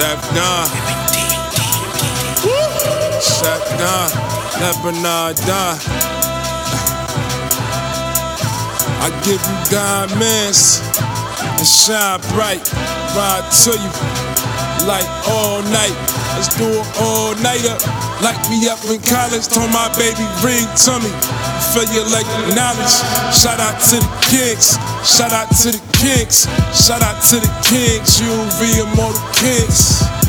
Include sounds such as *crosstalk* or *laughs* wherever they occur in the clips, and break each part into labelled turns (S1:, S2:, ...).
S1: Shotgun. Shotgun. Lebanon Don. I give you diamonds and shine bright. Ride to you like all night. Let's do it all nighter. Like me up in college, told my baby ring me. Feel you like knowledge. Shout out to the kings. Shout out to the kings. Shout out to the kings. Be immortal kings.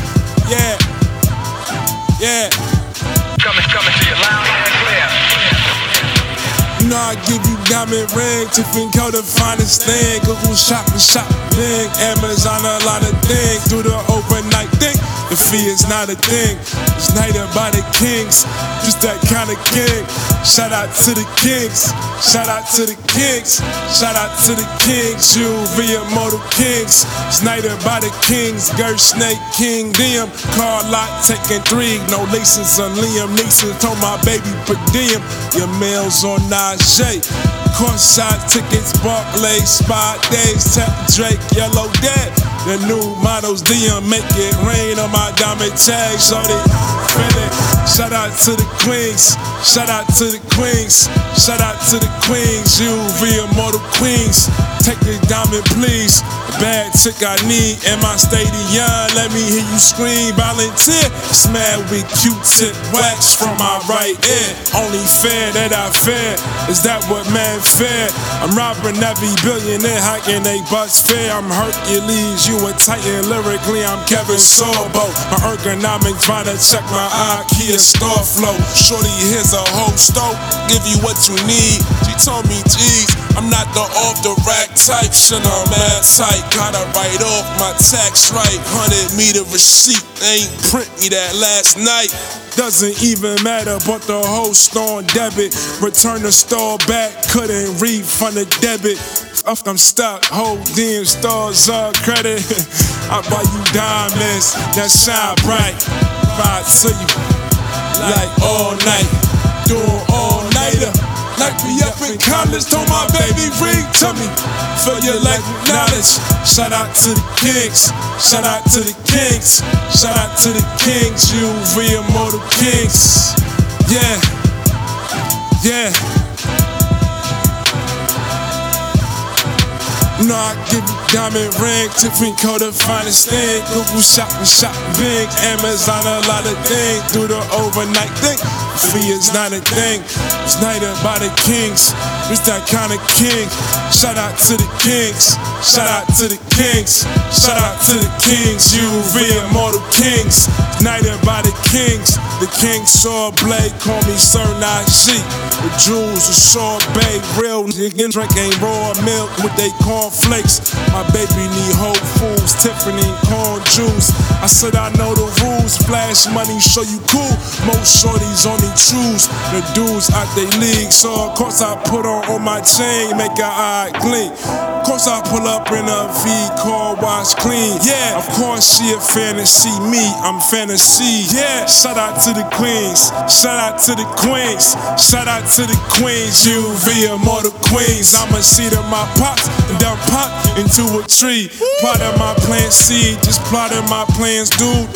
S1: Diamond ring, Tiffany Co the finest thing. Google shopping, shopping, Amazon a lot of things. Do the overnight thing. The fee is not a thing. It's nighted by the kings, just that kind of king. Shout out to the kings, shout out to the kings, shout out to the kings. You via Motor Kings. It's nighted by the kings. Gert Snake King, them. Car lot taking three. No license on Liam Neeson. Told my baby per diem. Your mail's on Najee. Courtside tickets, Barclays, Spot Days, Tap Drake, Yellow Dead. The new models, DM, make it rain on my diamond tag, they feel it. Shout out to the queens, shout out to the queens, shout out to the queens, you the immortal queens. Take the diamond, please. Bad chick I need in my stadium. Let me hear you scream, volunteer. Smell with Q-tip wax from my right ear. Only fair that I fear is that what man fear. I'm robbing every billionaire, hacking they butts fair. I'm Hercules, you a Titan lyrically. I'm Kevin Sorbo. My ergonomic trying to check my IKEA store flow. Shorty, here's a whole stove. Give you what you need. She told me, geez, I'm not the off the rack type. Shit, I'm mad tight. Gotta write off my tax right. Hundred meter receipt. They ain't print me that last night. Doesn't even matter, but the whole store on debit. Return the store back, couldn't refund the debit. I'm stuck, holding stars up credit. *laughs* I buy you diamonds that shine bright. Ride to you like all night, doing all. Like we up in college, told my baby ring to me. Feel you like knowledge. Shout out to the kings, shout out to the kings, shout out to the kings. You real mortal kings. Yeah, yeah. Know I give you diamond ring, Tiffany Co the finest thing. Google shopping, shopping big, Amazon a lot of things. Do the overnight thing. Fee is not a thing. It's nighted by the kings. It's that kind of king. Shout out to the kings. Shout out to the kings. Shout out to the kings. You real mortal kings. knighted by the kings. The king saw blade, call me Sir Najee. The jewels are sorbet, real niggas drinking raw milk with they cornflakes. My baby need Whole Foods, Tiffany corn juice. I said I know the rules, flash money, show you cool. Most shorties only choose the dudes out they league. So of course I put on on my chain, make her eye gleam. Of course I pull up in a V car wash clean. Yeah, of course she a fantasy, me I'm fantasy. Yeah, shout out to the queens, shout out to the queens, shout out to the queens. You via mortal queens. I'ma see them my pops and then pop into a tree. Plotting my plan seed, just plotting my plans, dude.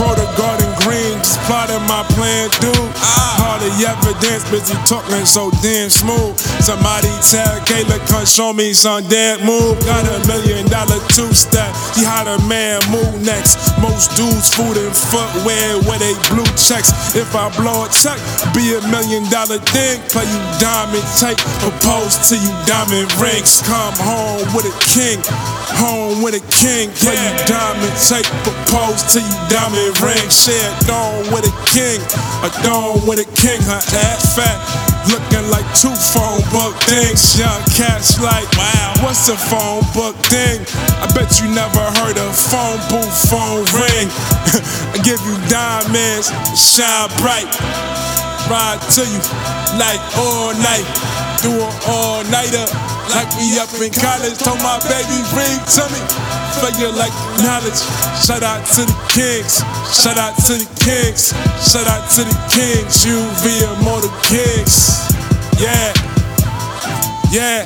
S1: Grow the garden green, just plotting my plan, dude. Hardly evidence, busy talking so damn smooth. Somebody tell Kayla, come show me some damn move. Got a million dollar two step. He how the man move next. Most dudes food and footwear where they blue checks. If I blow a check, be a million dollar thing. Play you diamond tape, propose to you diamond rings. Come home with a king, home with a king. Play you diamond tape, propose to you diamond ring. Share dome with a king, a dome with a king. Her ass fat. Looking like two phone book things. Young cats like, wow, what's a phone book thing? I bet you never heard a phone booth phone ring. *laughs* I give you diamonds, shine bright. Ride to you like all night. Do an all nighter like we up in college. Told my baby bring to me. You like knowledge. Shout out to the kings. Shout out to the kings. Shout out to the kings. You via mortal kings. Yeah. Yeah.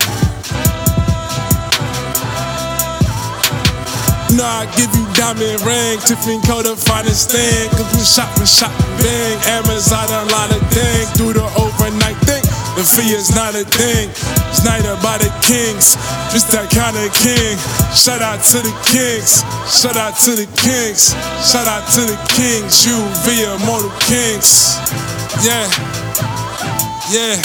S1: Know I give you diamond ring, Tiffany Co. the finest thing. Cause we shopping, shopping big. Amazon a lot of things. Do the overnight thing. The fee is not a thing. Night by the kings. Just that kind of king. Shout out to the kings. Shout out to the kings. Shout out to the kings. You via Mortal Kings. Yeah. Yeah.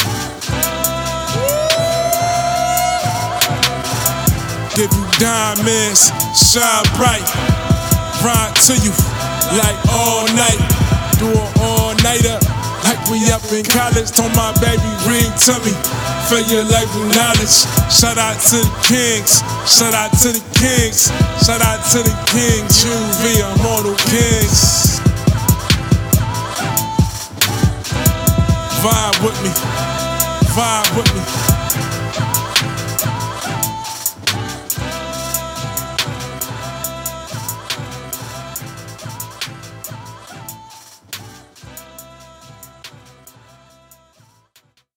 S1: Give you diamonds, shine bright. Ride to you like all night. We up in college. Told my baby, ring to me. Fill your with knowledge. Shout out to the kings. Shout out to the kings. Shout out to the kings. You via Mortal Kings. Vibe with me. Vibe with me.